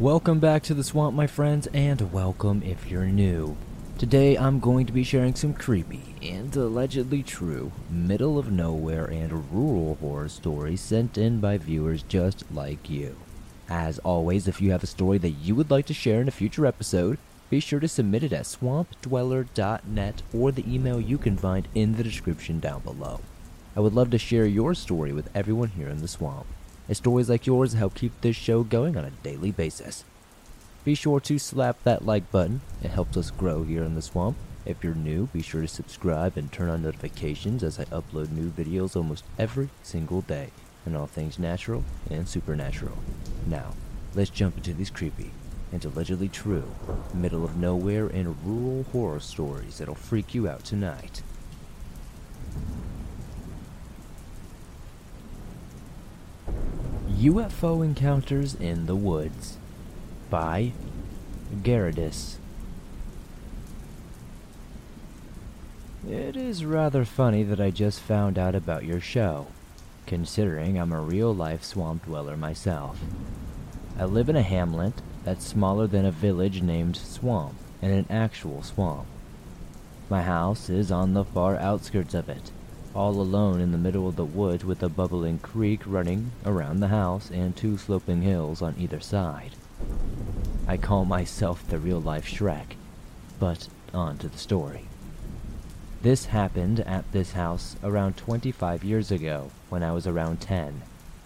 Welcome back to the swamp, my friends, and welcome if you're new. Today I'm going to be sharing some creepy and allegedly true, middle of nowhere and rural horror stories sent in by viewers just like you. As always, if you have a story that you would like to share in a future episode, be sure to submit it at swampdweller.net or the email you can find in the description down below. I would love to share your story with everyone here in the swamp. Stories like yours help keep this show going on a daily basis. Be sure to slap that like button, it helps us grow here in the swamp. If you're new, be sure to subscribe and turn on notifications as I upload new videos almost every single day on all things natural and supernatural. Now, let's jump into these creepy and allegedly true, middle of nowhere and rural horror stories that'll freak you out tonight. UFO Encounters in the Woods by Gerardus. It is rather funny that I just found out about your show, considering I'm a real life swamp dweller myself. I live in a hamlet that's smaller than a village named Swamp, and an actual swamp. My house is on the far outskirts of it, all alone in the middle of the woods with a bubbling creek running around the house and two sloping hills on either side. I call myself the real life Shrek, but on to the story. This happened at this house around 25 years ago when I was around 10.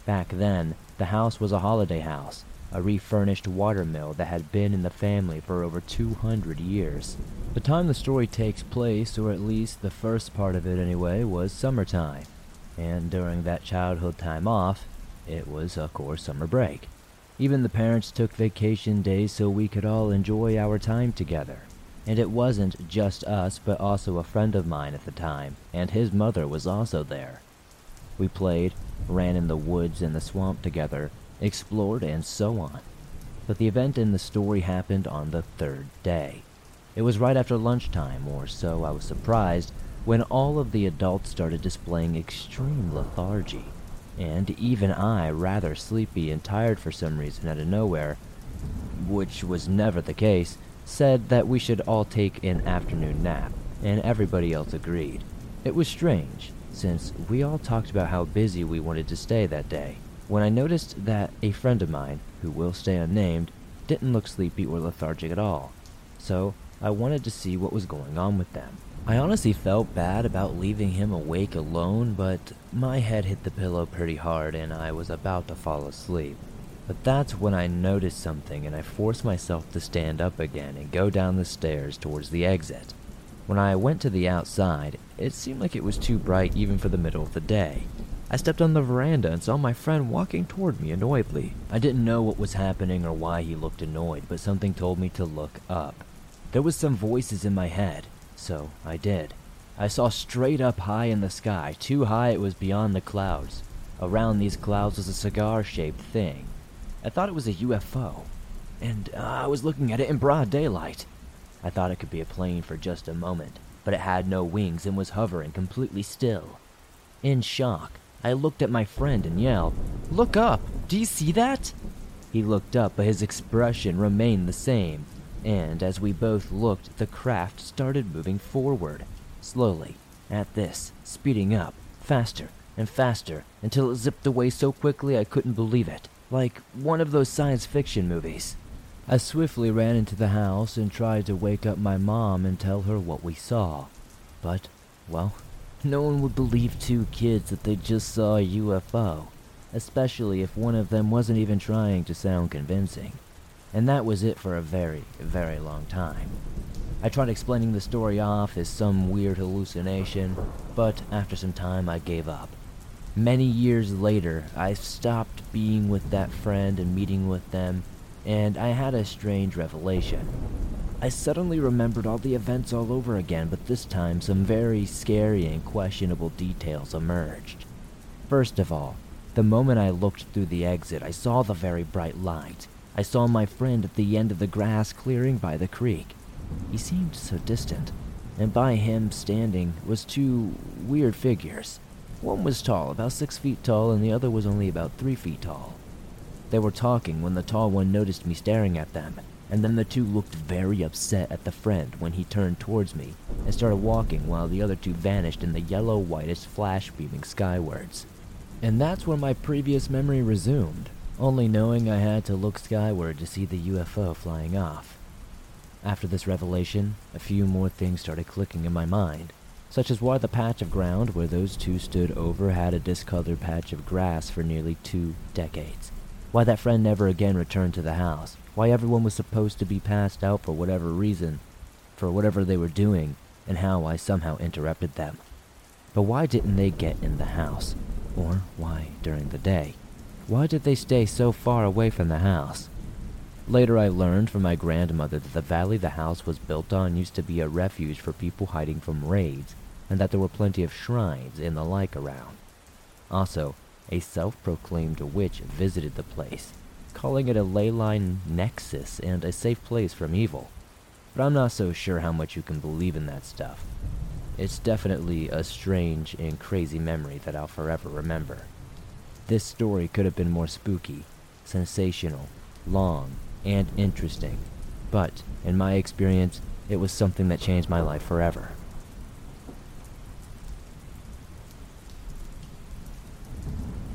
Back then, the house was a holiday house, a refurnished watermill that had been in the family for over 200 years. The time the story takes place, or at least the first part of it anyway, was summertime. And during that childhood time off, it was, of course, summer break. Even the parents took vacation days so we could all enjoy our time together. And it wasn't just us, but also a friend of mine at the time, and his mother was also there. We played, ran in the woods and the swamp together, explored, and so on. But the event in the story happened on the third day. It was right after lunchtime, or so I was surprised, when all of the adults started displaying extreme lethargy, and even I, rather sleepy and tired for some reason out of nowhere, which was never the case, said that we should all take an afternoon nap, and everybody else agreed. It was strange, since we all talked about how busy we wanted to stay that day, when I noticed that a friend of mine, who will stay unnamed, didn't look sleepy or lethargic at all. So I wanted to see what was going on with them. I honestly felt bad about leaving him awake alone, but my head hit the pillow pretty hard and I was about to fall asleep. But that's when I noticed something and I forced myself to stand up again and go down the stairs towards the exit. When I went to the outside, it seemed like it was too bright even for the middle of the day. I stepped on the veranda and saw my friend walking toward me annoyedly. I didn't know what was happening or why he looked annoyed, but something told me to look up. There was some voices in my head, so I did. I saw straight up high in the sky, too high it was beyond the clouds. Around these clouds was a cigar-shaped thing. I thought it was a UFO, and uh, I was looking at it in broad daylight. I thought it could be a plane for just a moment, but it had no wings and was hovering completely still. In shock, I looked at my friend and yelled, Look up! Do you see that? He looked up, but his expression remained the same, and as we both looked, the craft started moving forward, slowly, at this, speeding up, faster and faster, until it zipped away so quickly I couldn't believe it, like one of those science fiction movies. I swiftly ran into the house and tried to wake up my mom and tell her what we saw. But, well, no one would believe two kids that they just saw a UFO, especially if one of them wasn't even trying to sound convincing. And that was it for a very, very long time. I tried explaining the story off as some weird hallucination, but after some time I gave up. Many years later, I stopped being with that friend and meeting with them, and I had a strange revelation. I suddenly remembered all the events all over again, but this time some very scary and questionable details emerged. First of all, the moment I looked through the exit, I saw the very bright light. I saw my friend at the end of the grass clearing by the creek. He seemed so distant, and by him standing was two weird figures. One was tall, about six feet tall, and the other was only about three feet tall. They were talking when the tall one noticed me staring at them, and then the two looked very upset at the friend when he turned towards me and started walking while the other two vanished in the yellow whitish flash beaming skywards. And that's where my previous memory resumed, only knowing I had to look skyward to see the UFO flying off. After this revelation, a few more things started clicking in my mind, such as why the patch of ground where those two stood over had a discolored patch of grass for nearly two decades why that friend never again returned to the house, why everyone was supposed to be passed out for whatever reason, for whatever they were doing, and how I somehow interrupted them. But why didn't they get in the house? Or why during the day? Why did they stay so far away from the house? Later, I learned from my grandmother that the valley the house was built on used to be a refuge for people hiding from raids, and that there were plenty of shrines and the like around. Also, a self proclaimed witch visited the place, calling it a ley line nexus and a safe place from evil. But I'm not so sure how much you can believe in that stuff. It's definitely a strange and crazy memory that I'll forever remember. This story could have been more spooky, sensational, long, and interesting, but in my experience, it was something that changed my life forever.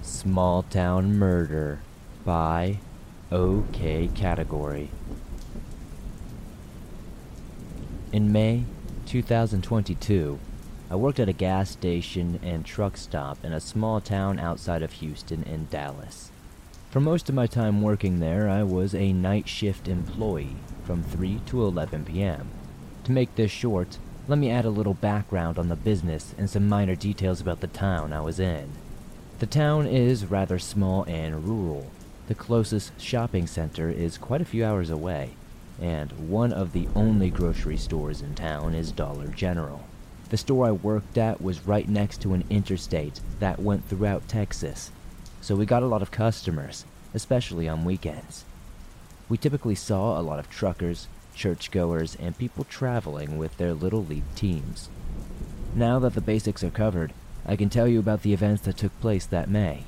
Small Town Murder by OK Category. In May 2022, I worked at a gas station and truck stop in a small town outside of Houston in Dallas. For most of my time working there, I was a night shift employee from 3 to 11 p.m. To make this short, let me add a little background on the business and some minor details about the town I was in. The town is rather small and rural. The closest shopping center is quite a few hours away, and one of the only grocery stores in town is Dollar General. The store I worked at was right next to an interstate that went throughout Texas, so we got a lot of customers, especially on weekends. We typically saw a lot of truckers, churchgoers, and people traveling with their little league teams. Now that the basics are covered, I can tell you about the events that took place that May.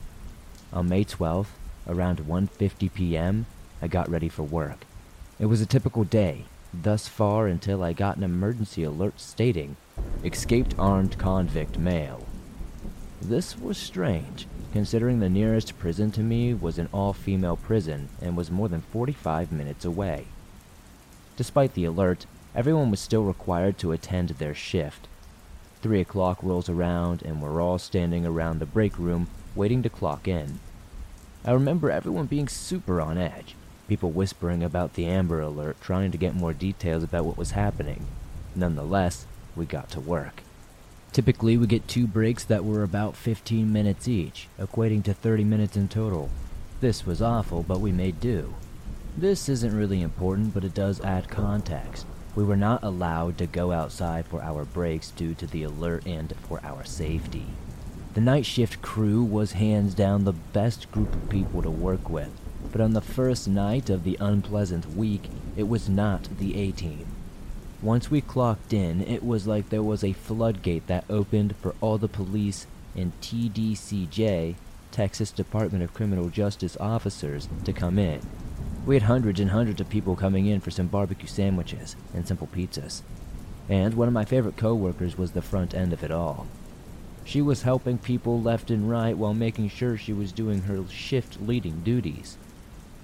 On May 12th, around 1:50 p.m., I got ready for work. It was a typical day, thus far until I got an emergency alert stating, "Escaped armed convict male." This was strange, considering the nearest prison to me was an all-female prison and was more than 45 minutes away. Despite the alert, everyone was still required to attend their shift, Three o'clock rolls around, and we're all standing around the break room waiting to clock in. I remember everyone being super on edge, people whispering about the Amber Alert, trying to get more details about what was happening. Nonetheless, we got to work. Typically, we get two breaks that were about 15 minutes each, equating to 30 minutes in total. This was awful, but we made do. This isn't really important, but it does add context. We were not allowed to go outside for our breaks due to the alert and for our safety. The night shift crew was hands down the best group of people to work with, but on the first night of the unpleasant week, it was not the A team. Once we clocked in, it was like there was a floodgate that opened for all the police and TDCJ, Texas Department of Criminal Justice officers, to come in. We had hundreds and hundreds of people coming in for some barbecue sandwiches and simple pizzas. And one of my favorite coworkers was the front end of it all. She was helping people left and right while making sure she was doing her shift leading duties.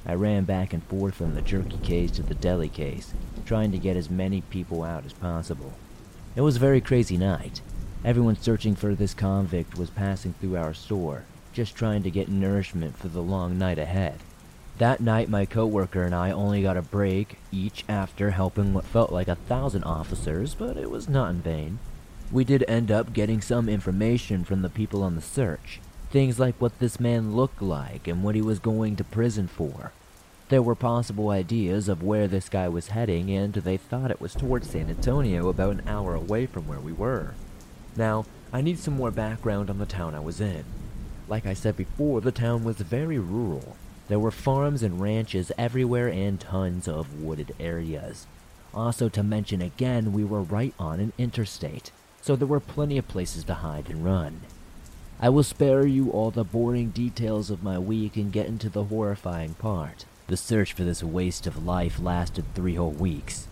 I ran back and forth from the jerky case to the deli case, trying to get as many people out as possible. It was a very crazy night. Everyone searching for this convict was passing through our store, just trying to get nourishment for the long night ahead. That night, my coworker and I only got a break each after helping what felt like a thousand officers, but it was not in vain. We did end up getting some information from the people on the search. Things like what this man looked like and what he was going to prison for. There were possible ideas of where this guy was heading, and they thought it was towards San Antonio, about an hour away from where we were. Now, I need some more background on the town I was in. Like I said before, the town was very rural. There were farms and ranches everywhere and tons of wooded areas. Also, to mention again, we were right on an interstate, so there were plenty of places to hide and run. I will spare you all the boring details of my week and get into the horrifying part. The search for this waste of life lasted three whole weeks.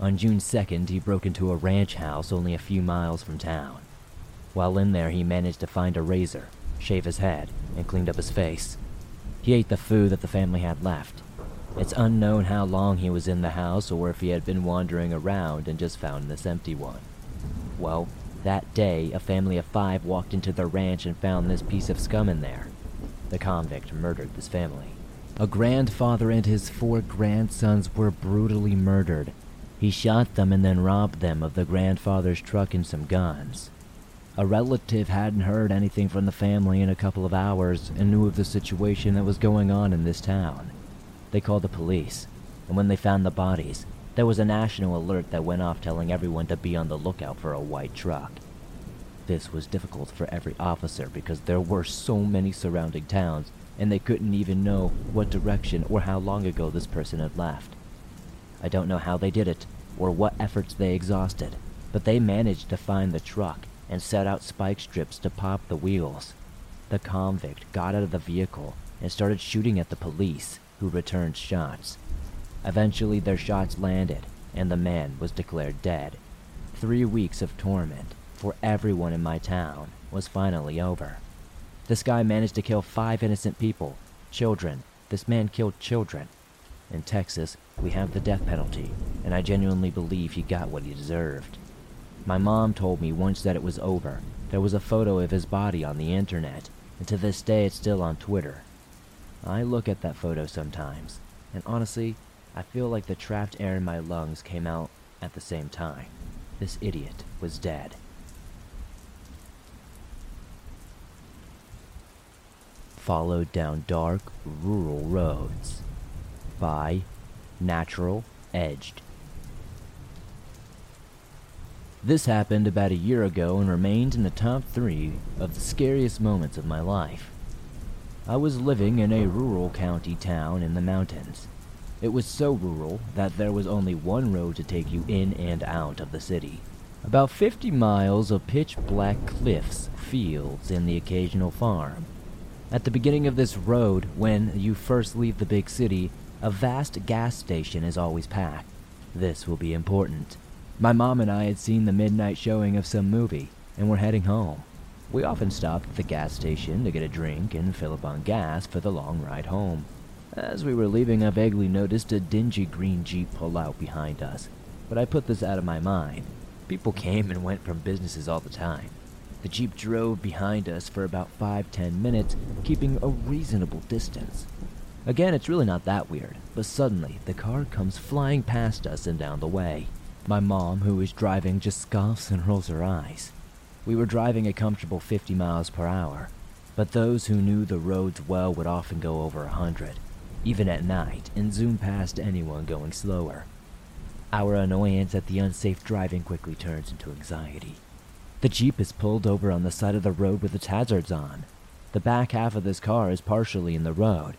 On June 2nd, he broke into a ranch house only a few miles from town. While in there, he managed to find a razor, shave his head, and cleaned up his face. He ate the food that the family had left. It's unknown how long he was in the house or if he had been wandering around and just found this empty one. Well, that day, a family of five walked into the ranch and found this piece of scum in there. The convict murdered this family. A grandfather and his four grandsons were brutally murdered. He shot them and then robbed them of the grandfather's truck and some guns. A relative hadn't heard anything from the family in a couple of hours and knew of the situation that was going on in this town. They called the police, and when they found the bodies, there was a national alert that went off telling everyone to be on the lookout for a white truck. This was difficult for every officer because there were so many surrounding towns and they couldn't even know what direction or how long ago this person had left. I don't know how they did it or what efforts they exhausted, but they managed to find the truck and set out spike strips to pop the wheels. The convict got out of the vehicle and started shooting at the police, who returned shots. Eventually, their shots landed, and the man was declared dead. Three weeks of torment for everyone in my town was finally over. This guy managed to kill five innocent people, children. This man killed children. In Texas, we have the death penalty, and I genuinely believe he got what he deserved. My mom told me once that it was over. There was a photo of his body on the internet, and to this day it's still on Twitter. I look at that photo sometimes, and honestly, I feel like the trapped air in my lungs came out at the same time. This idiot was dead. Followed down dark, rural roads by Natural Edged. This happened about a year ago and remained in the top three of the scariest moments of my life. I was living in a rural county town in the mountains. It was so rural that there was only one road to take you in and out of the city. About 50 miles of pitch black cliffs, fields, and the occasional farm. At the beginning of this road, when you first leave the big city, a vast gas station is always packed. This will be important. My mom and I had seen the midnight showing of some movie and were heading home. We often stopped at the gas station to get a drink and fill up on gas for the long ride home. As we were leaving, I vaguely noticed a dingy green Jeep pull out behind us, but I put this out of my mind. People came and went from businesses all the time. The Jeep drove behind us for about 5 10 minutes, keeping a reasonable distance. Again, it's really not that weird, but suddenly the car comes flying past us and down the way. My mom, who is driving, just scoffs and rolls her eyes. We were driving a comfortable 50 miles per hour, but those who knew the roads well would often go over a 100 even at night, and zoom past anyone going slower. Our annoyance at the unsafe driving quickly turns into anxiety. The Jeep is pulled over on the side of the road with its hazards on. The back half of this car is partially in the road.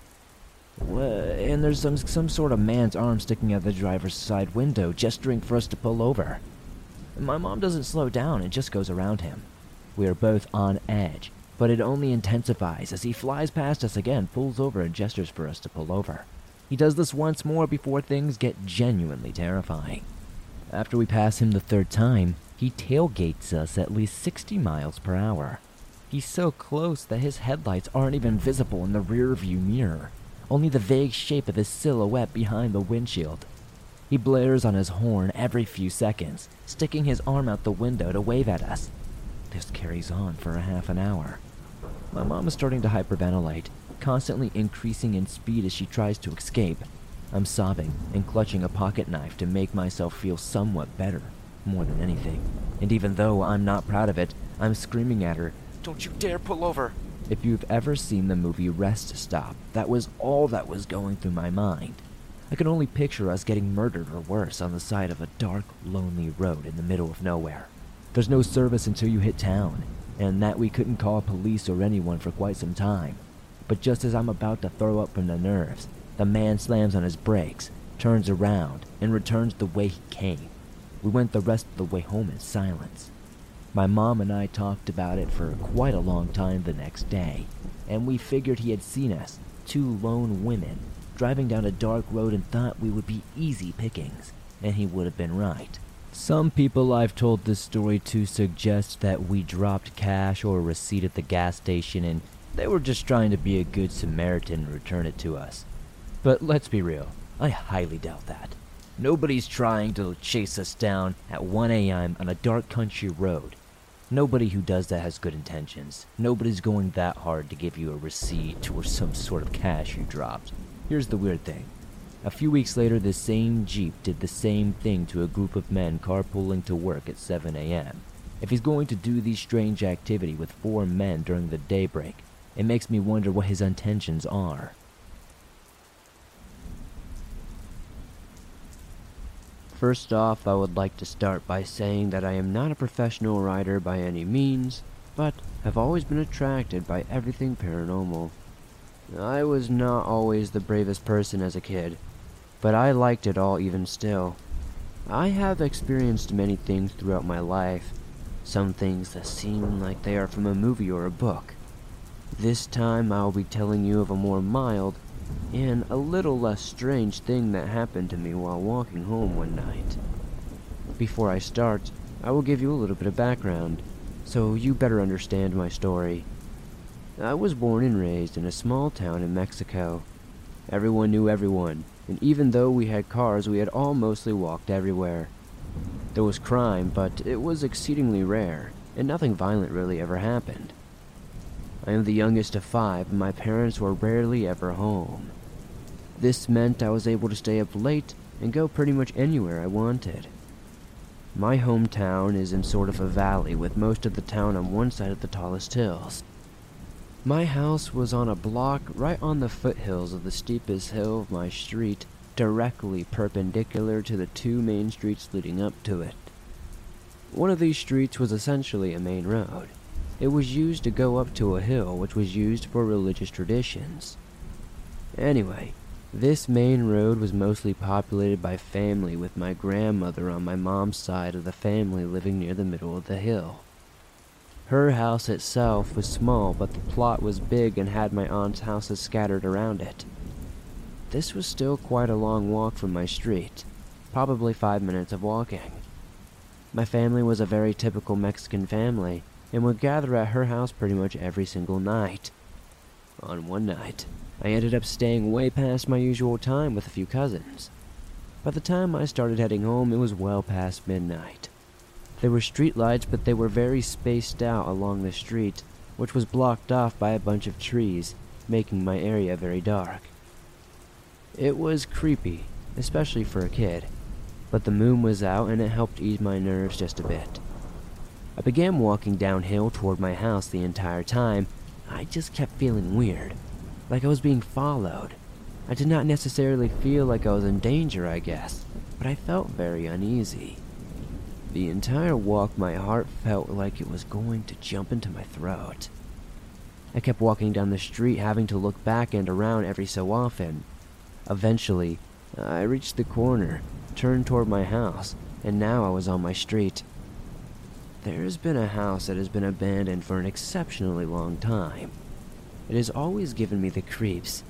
And there's some, some sort of man's arm sticking out the driver's side window, gesturing for us to pull over. My mom doesn't slow down and just goes around him. We are both on edge, but it only intensifies as he flies past us again, pulls over, and gestures for us to pull over. He does this once more before things get genuinely terrifying. After we pass him the third time, he tailgates us at least 60 miles per hour. He's so close that his headlights aren't even visible in the rearview mirror, only the vague shape of his silhouette behind the windshield. He blares on his horn every few seconds, sticking his arm out the window to wave at us. This carries on for a half an hour. My mom is starting to hyperventilate, constantly increasing in speed as she tries to escape. I'm sobbing and clutching a pocket knife to make myself feel somewhat better, more than anything. And even though I'm not proud of it, I'm screaming at her, Don't you dare pull over! If you've ever seen the movie Rest Stop, that was all that was going through my mind. I could only picture us getting murdered or worse on the side of a dark, lonely road in the middle of nowhere. There's no service until you hit town, and that we couldn't call police or anyone for quite some time. But just as I'm about to throw up from the nerves, the man slams on his brakes, turns around, and returns the way he came. We went the rest of the way home in silence. My mom and I talked about it for quite a long time the next day, and we figured he had seen us, two lone women, driving down a dark road and thought we would be easy pickings, and he would have been right. Some people I've told this story to suggest that we dropped cash or a receipt at the gas station and they were just trying to be a good Samaritan and return it to us. But let's be real, I highly doubt that. Nobody's trying to chase us down at 1 a.m. on a dark country road. Nobody who does that has good intentions. Nobody's going that hard to give you a receipt or some sort of cash you dropped. Here's the weird thing. A few weeks later, the same Jeep did the same thing to a group of men carpooling to work at 7 a.m. If he's going to do these strange activity with four men during the daybreak, it makes me wonder what his intentions are. First off, I would like to start by saying that I am not a professional writer by any means, but have always been attracted by everything paranormal. I was not always the bravest person as a kid, but I liked it all even still. I have experienced many things throughout my life, some things that seem like they are from a movie or a book. This time I'll be telling you of a more mild and a little less strange thing that happened to me while walking home one night. Before I start, I will give you a little bit of background, so you better understand my story. I was born and raised in a small town in Mexico. Everyone knew everyone, and even though we had cars, we had all mostly walked everywhere. There was crime, but it was exceedingly rare, and nothing violent really ever happened. I am the youngest of five, and my parents were rarely ever home. This meant I was able to stay up late and go pretty much anywhere I wanted. My hometown is in sort of a valley with most of the town on one side of the tallest hills. My house was on a block right on the foothills of the steepest hill of my street, directly perpendicular to the two main streets leading up to it. One of these streets was essentially a main road. It was used to go up to a hill which was used for religious traditions. Anyway, this main road was mostly populated by family with my grandmother on my mom's side of the family living near the middle of the hill. Her house itself was small, but the plot was big and had my aunt's houses scattered around it. This was still quite a long walk from my street, probably five minutes of walking. My family was a very typical Mexican family, and would gather at her house pretty much every single night. On one night, I ended up staying way past my usual time with a few cousins. By the time I started heading home, it was well past midnight. There were street lights, but they were very spaced out along the street, which was blocked off by a bunch of trees, making my area very dark. It was creepy, especially for a kid, but the moon was out and it helped ease my nerves just a bit. I began walking downhill toward my house the entire time. I just kept feeling weird, like I was being followed. I did not necessarily feel like I was in danger, I guess, but I felt very uneasy. The entire walk, my heart felt like it was going to jump into my throat. I kept walking down the street, having to look back and around every so often. Eventually, I reached the corner, turned toward my house, and now I was on my street. There's been a house that has been abandoned for an exceptionally long time. It has always given me the creeps,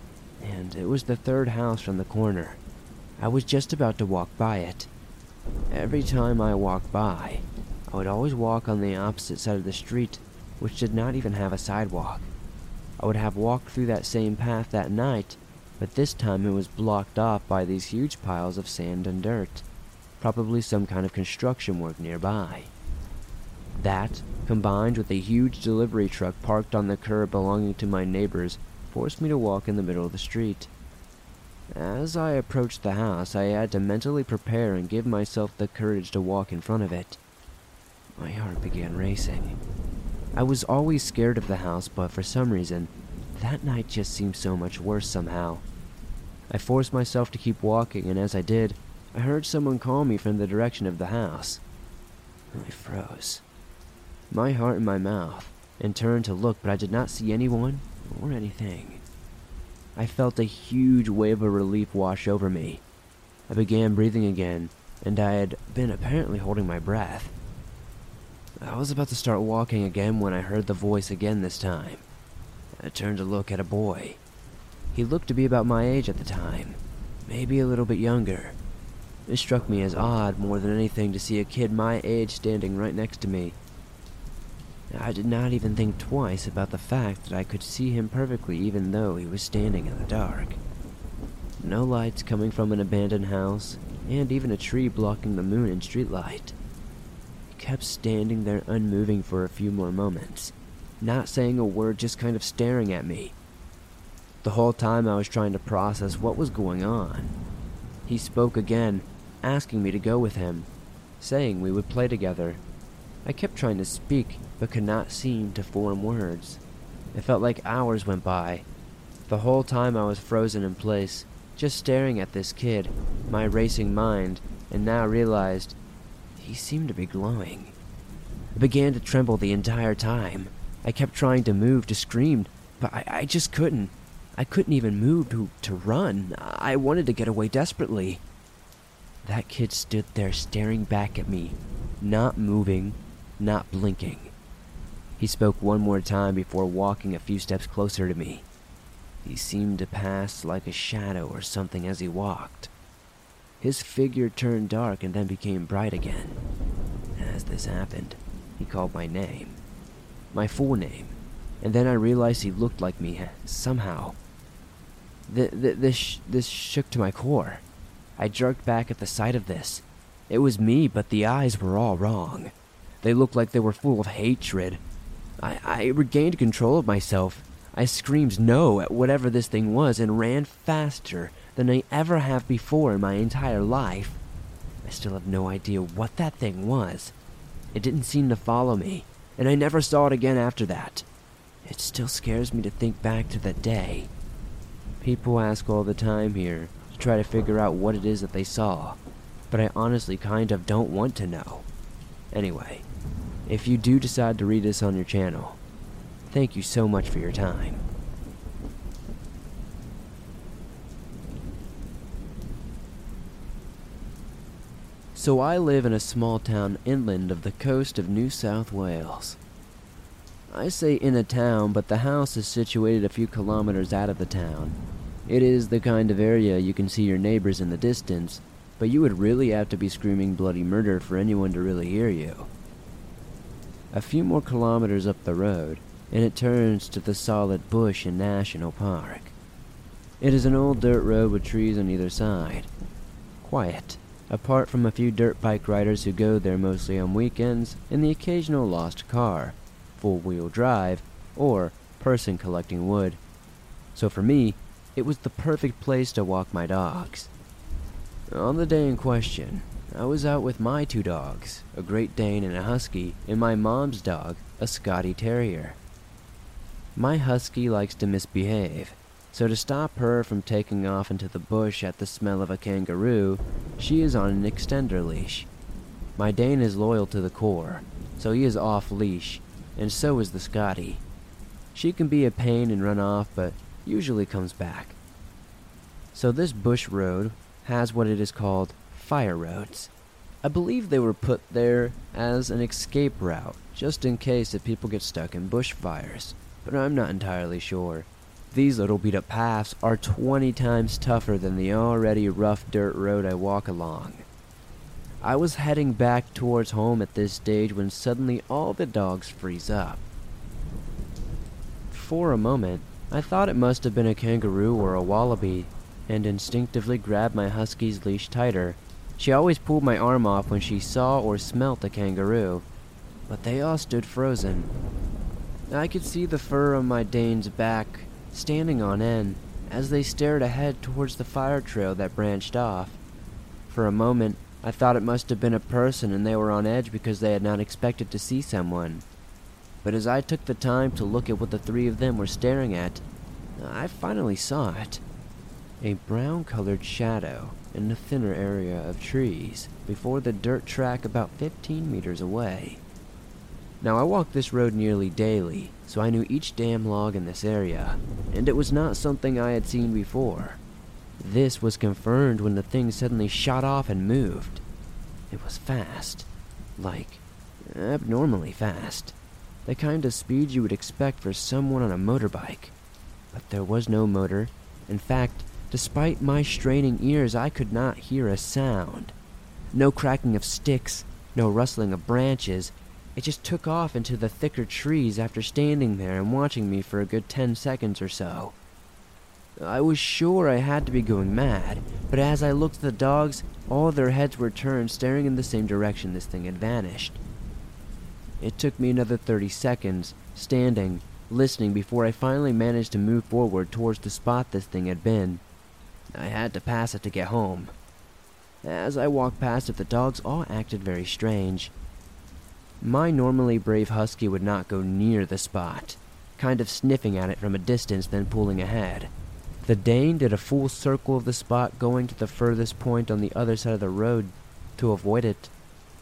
and it was the third house from the corner. I was just about to walk by it. Every time I walked by, I would always walk on the opposite side of the street, which did not even have a sidewalk. I would have walked through that same path that night, but this time it was blocked off by these huge piles of sand and dirt, probably some kind of construction work nearby. That, combined with a huge delivery truck parked on the curb belonging to my neighbors, forced me to walk in the middle of the street. As I approached the house, I had to mentally prepare and give myself the courage to walk in front of it. My heart began racing. I was always scared of the house, but for some reason, that night just seemed so much worse somehow. I forced myself to keep walking, and as I did, I heard someone call me from the direction of the house. I froze my heart in my mouth, and turned to look, but I did not see anyone or anything. I felt a huge wave of relief wash over me. I began breathing again, and I had been apparently holding my breath. I was about to start walking again when I heard the voice again this time. I turned to look at a boy. He looked to be about my age at the time, maybe a little bit younger. It struck me as odd more than anything to see a kid my age standing right next to me. I did not even think twice about the fact that I could see him perfectly even though he was standing in the dark. No lights coming from an abandoned house, and even a tree blocking the moon and streetlight. He kept standing there unmoving for a few more moments, not saying a word, just kind of staring at me. The whole time I was trying to process what was going on. He spoke again, asking me to go with him, saying we would play together. I kept trying to speak, but could not seem to form words. It felt like hours went by. The whole time I was frozen in place, just staring at this kid, my racing mind, and now realized he seemed to be glowing. I began to tremble the entire time. I kept trying to move, to scream, but I, I just couldn't. I couldn't even move to, to run. I wanted to get away desperately. That kid stood there staring back at me, not moving, not blinking. He spoke one more time before walking a few steps closer to me. He seemed to pass like a shadow or something as he walked. His figure turned dark and then became bright again. As this happened, he called my name. My full name. And then I realized he looked like me, eh, somehow. Th- th- this, this shook to my core. I jerked back at the sight of this. It was me, but the eyes were all wrong. They looked like they were full of hatred. I, I regained control of myself. I screamed no at whatever this thing was and ran faster than I ever have before in my entire life. I still have no idea what that thing was. It didn't seem to follow me, and I never saw it again after that. It still scares me to think back to that day. People ask all the time here to try to figure out what it is that they saw, but I honestly kind of don't want to know. Anyway, if you do decide to read this on your channel, thank you so much for your time. So I live in a small town inland of the coast of New South Wales. I say in a town, but the house is situated a few kilometers out of the town. It is the kind of area you can see your neighbors in the distance, but you would really have to be screaming bloody murder for anyone to really hear you. A few more kilometers up the road, and it turns to the solid bush and national park. It is an old dirt road with trees on either side. Quiet, apart from a few dirt bike riders who go there mostly on weekends and the occasional lost car, four wheel drive, or person collecting wood. So for me, it was the perfect place to walk my dogs. On the day in question, I was out with my two dogs, a Great Dane and a Husky, and my mom's dog, a Scotty Terrier. My Husky likes to misbehave, so to stop her from taking off into the bush at the smell of a kangaroo, she is on an extender leash. My Dane is loyal to the core, so he is off leash, and so is the Scotty. She can be a pain and run off, but usually comes back. So this bush road has what it is called fire roads. I believe they were put there as an escape route, just in case if people get stuck in bushfires, but I'm not entirely sure. These little beat up paths are 20 times tougher than the already rough dirt road I walk along. I was heading back towards home at this stage when suddenly all the dogs freeze up. For a moment, I thought it must have been a kangaroo or a wallaby, and instinctively grabbed my husky's leash tighter. She always pulled my arm off when she saw or smelt a kangaroo, but they all stood frozen. I could see the fur on my Dane's back standing on end as they stared ahead towards the fire trail that branched off. For a moment, I thought it must have been a person and they were on edge because they had not expected to see someone. But as I took the time to look at what the three of them were staring at, I finally saw it. A brown colored shadow in the thinner area of trees before the dirt track about 15 meters away. Now, I walked this road nearly daily, so I knew each damn log in this area, and it was not something I had seen before. This was confirmed when the thing suddenly shot off and moved. It was fast, like abnormally fast. The kind of speed you would expect for someone on a motorbike. But there was no motor. In fact, despite my straining ears, I could not hear a sound. No cracking of sticks, no rustling of branches. It just took off into the thicker trees after standing there and watching me for a good ten seconds or so. I was sure I had to be going mad, but as I looked at the dogs, all their heads were turned, staring in the same direction this thing had vanished. It took me another 30 seconds, standing, listening, before I finally managed to move forward towards the spot this thing had been. I had to pass it to get home. As I walked past it, the dogs all acted very strange. My normally brave husky would not go near the spot, kind of sniffing at it from a distance, then pulling ahead. The Dane did a full circle of the spot, going to the furthest point on the other side of the road to avoid it.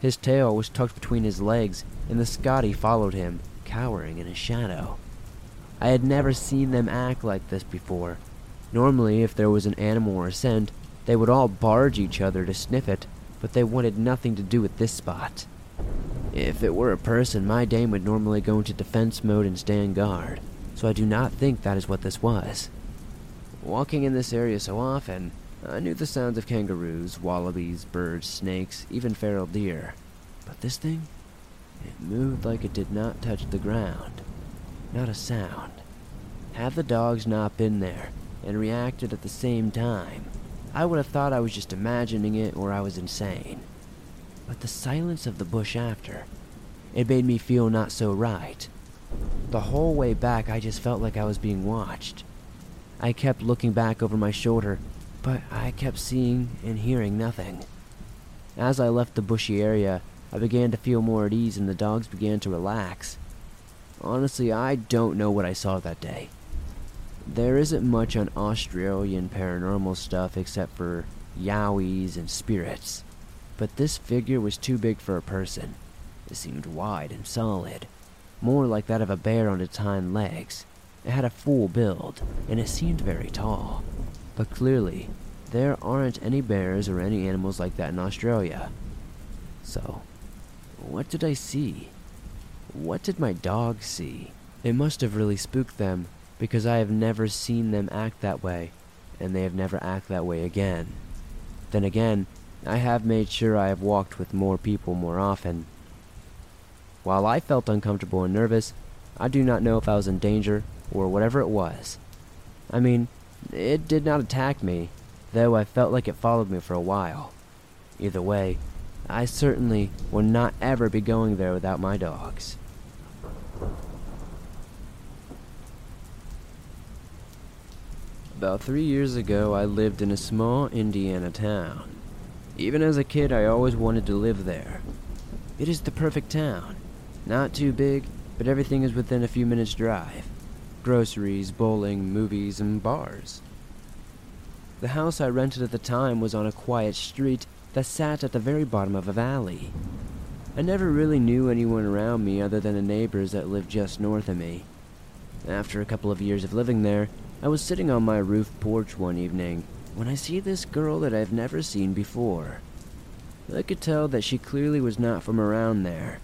His tail was tucked between his legs, and the Scotty followed him, cowering in his shadow. I had never seen them act like this before. Normally, if there was an animal or a scent, they would all barge each other to sniff it, but they wanted nothing to do with this spot. If it were a person, my Dane would normally go into defense mode and stand guard, so I do not think that is what this was. Walking in this area so often, I knew the sounds of kangaroos, wallabies, birds, snakes, even feral deer. But this thing? It moved like it did not touch the ground. Not a sound. Had the dogs not been there and reacted at the same time, I would have thought I was just imagining it or I was insane. But the silence of the bush after, it made me feel not so right. The whole way back, I just felt like I was being watched. I kept looking back over my shoulder, but I kept seeing and hearing nothing. As I left the bushy area, I began to feel more at ease and the dogs began to relax. Honestly, I don't know what I saw that day. There isn't much on Australian paranormal stuff except for yowies and spirits. But this figure was too big for a person. It seemed wide and solid, more like that of a bear on its hind legs. It had a full build, and it seemed very tall. But clearly, there aren't any bears or any animals like that in Australia. So, what did I see? What did my dog see? It must have really spooked them, because I have never seen them act that way, and they have never acted that way again. Then again, I have made sure I have walked with more people more often. While I felt uncomfortable and nervous, I do not know if I was in danger or whatever it was. I mean, it did not attack me, though I felt like it followed me for a while. Either way, I certainly will not ever be going there without my dogs. About three years ago, I lived in a small Indiana town. Even as a kid, I always wanted to live there. It is the perfect town. Not too big, but everything is within a few minutes' drive groceries, bowling, movies, and bars. The house I rented at the time was on a quiet street that sat at the very bottom of a valley. I never really knew anyone around me other than the neighbors that lived just north of me. After a couple of years of living there, I was sitting on my roof porch one evening when I see this girl that I've never seen before. I could tell that she clearly was not from around there,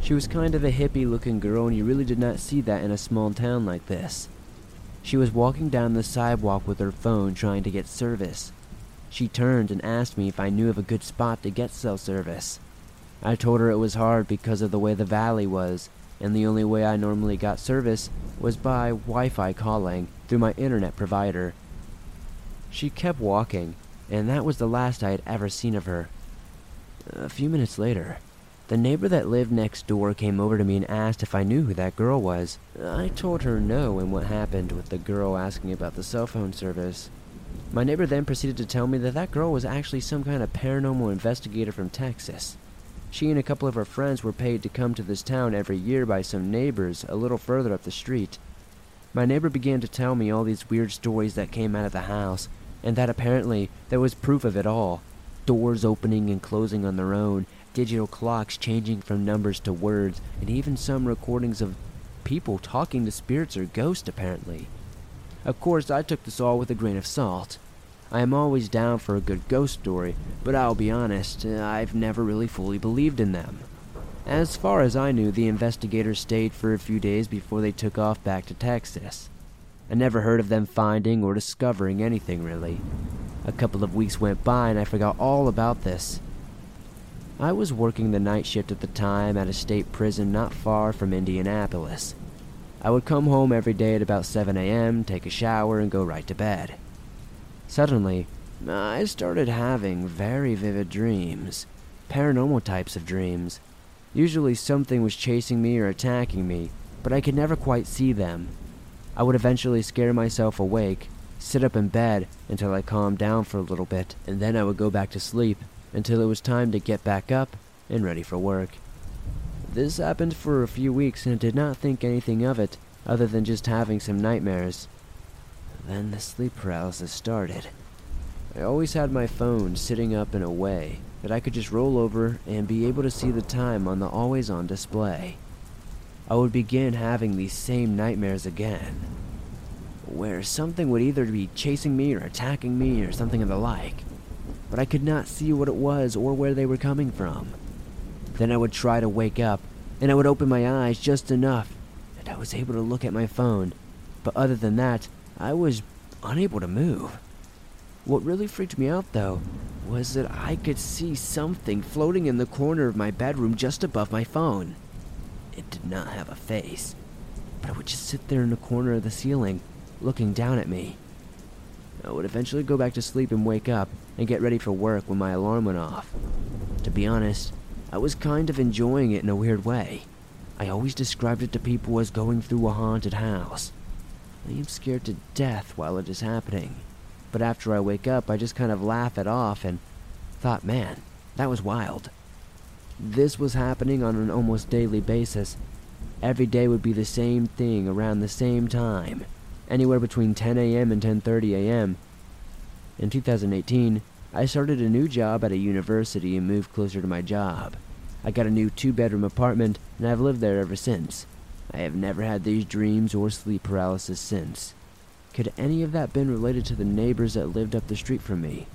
she was kind of a hippie looking girl, and you really did not see that in a small town like this. She was walking down the sidewalk with her phone trying to get service. She turned and asked me if I knew of a good spot to get cell service. I told her it was hard because of the way the valley was, and the only way I normally got service was by Wi Fi calling through my internet provider. She kept walking, and that was the last I had ever seen of her. A few minutes later, the neighbor that lived next door came over to me and asked if I knew who that girl was. I told her no and what happened with the girl asking about the cell phone service. My neighbor then proceeded to tell me that that girl was actually some kind of paranormal investigator from Texas. She and a couple of her friends were paid to come to this town every year by some neighbors a little further up the street. My neighbor began to tell me all these weird stories that came out of the house, and that apparently there was proof of it all doors opening and closing on their own, digital clocks changing from numbers to words, and even some recordings of people talking to spirits or ghosts, apparently. Of course, I took this all with a grain of salt. I am always down for a good ghost story, but I'll be honest, uh, I've never really fully believed in them. As far as I knew, the investigators stayed for a few days before they took off back to Texas. I never heard of them finding or discovering anything really. A couple of weeks went by and I forgot all about this. I was working the night shift at the time at a state prison not far from Indianapolis. I would come home every day at about 7 a.m., take a shower, and go right to bed. Suddenly, I started having very vivid dreams, paranormal types of dreams. Usually something was chasing me or attacking me, but I could never quite see them. I would eventually scare myself awake, sit up in bed until I calmed down for a little bit, and then I would go back to sleep until it was time to get back up and ready for work. This happened for a few weeks and I did not think anything of it other than just having some nightmares. Then the sleep paralysis started. I always had my phone sitting up in a way that I could just roll over and be able to see the time on the always on display. I would begin having these same nightmares again, where something would either be chasing me or attacking me or something of the like, but I could not see what it was or where they were coming from. Then I would try to wake up, and I would open my eyes just enough, and I was able to look at my phone, but other than that, I was unable to move. What really freaked me out, though, was that I could see something floating in the corner of my bedroom just above my phone. It did not have a face, but it would just sit there in the corner of the ceiling, looking down at me. I would eventually go back to sleep and wake up and get ready for work when my alarm went off. To be honest, I was kind of enjoying it in a weird way. I always described it to people as going through a haunted house. I am scared to death while it is happening. But after I wake up, I just kind of laugh it off and thought, man, that was wild. This was happening on an almost daily basis. Every day would be the same thing around the same time, anywhere between 10 a.m. and 10:30 a.m. In 2018, I started a new job at a university and moved closer to my job. I got a new two-bedroom apartment and I've lived there ever since. I have never had these dreams or sleep paralysis since. Could any of that been related to the neighbors that lived up the street from me?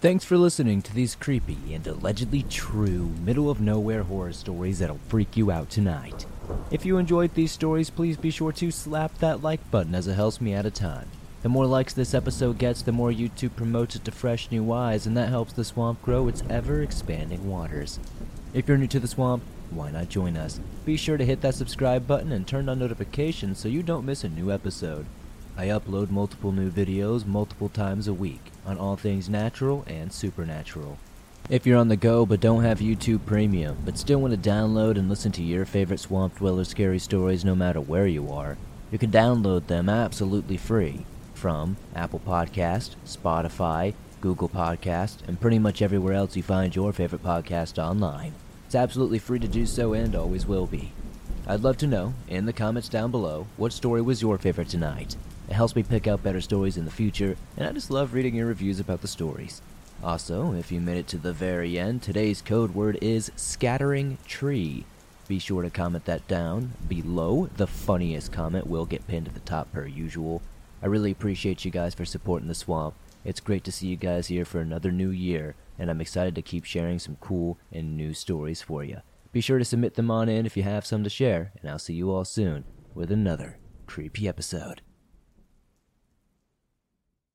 Thanks for listening to these creepy and allegedly true middle of nowhere horror stories that'll freak you out tonight. If you enjoyed these stories, please be sure to slap that like button as it helps me out a ton. The more likes this episode gets, the more YouTube promotes it to fresh new eyes, and that helps the swamp grow its ever expanding waters. If you're new to the swamp, why not join us? Be sure to hit that subscribe button and turn on notifications so you don't miss a new episode. I upload multiple new videos multiple times a week on all things natural and supernatural. If you're on the go but don't have YouTube Premium, but still want to download and listen to your favorite Swamp Dweller scary stories no matter where you are, you can download them absolutely free from Apple Podcast, Spotify, Google Podcast, and pretty much everywhere else you find your favorite podcast online. It's absolutely free to do so and always will be. I'd love to know, in the comments down below, what story was your favorite tonight. It helps me pick out better stories in the future, and I just love reading your reviews about the stories. Also, if you made it to the very end, today's code word is scattering tree. Be sure to comment that down below. The funniest comment will get pinned at the top per usual. I really appreciate you guys for supporting the swamp. It's great to see you guys here for another new year, and I'm excited to keep sharing some cool and new stories for you. Be sure to submit them on in if you have some to share, and I'll see you all soon with another creepy episode.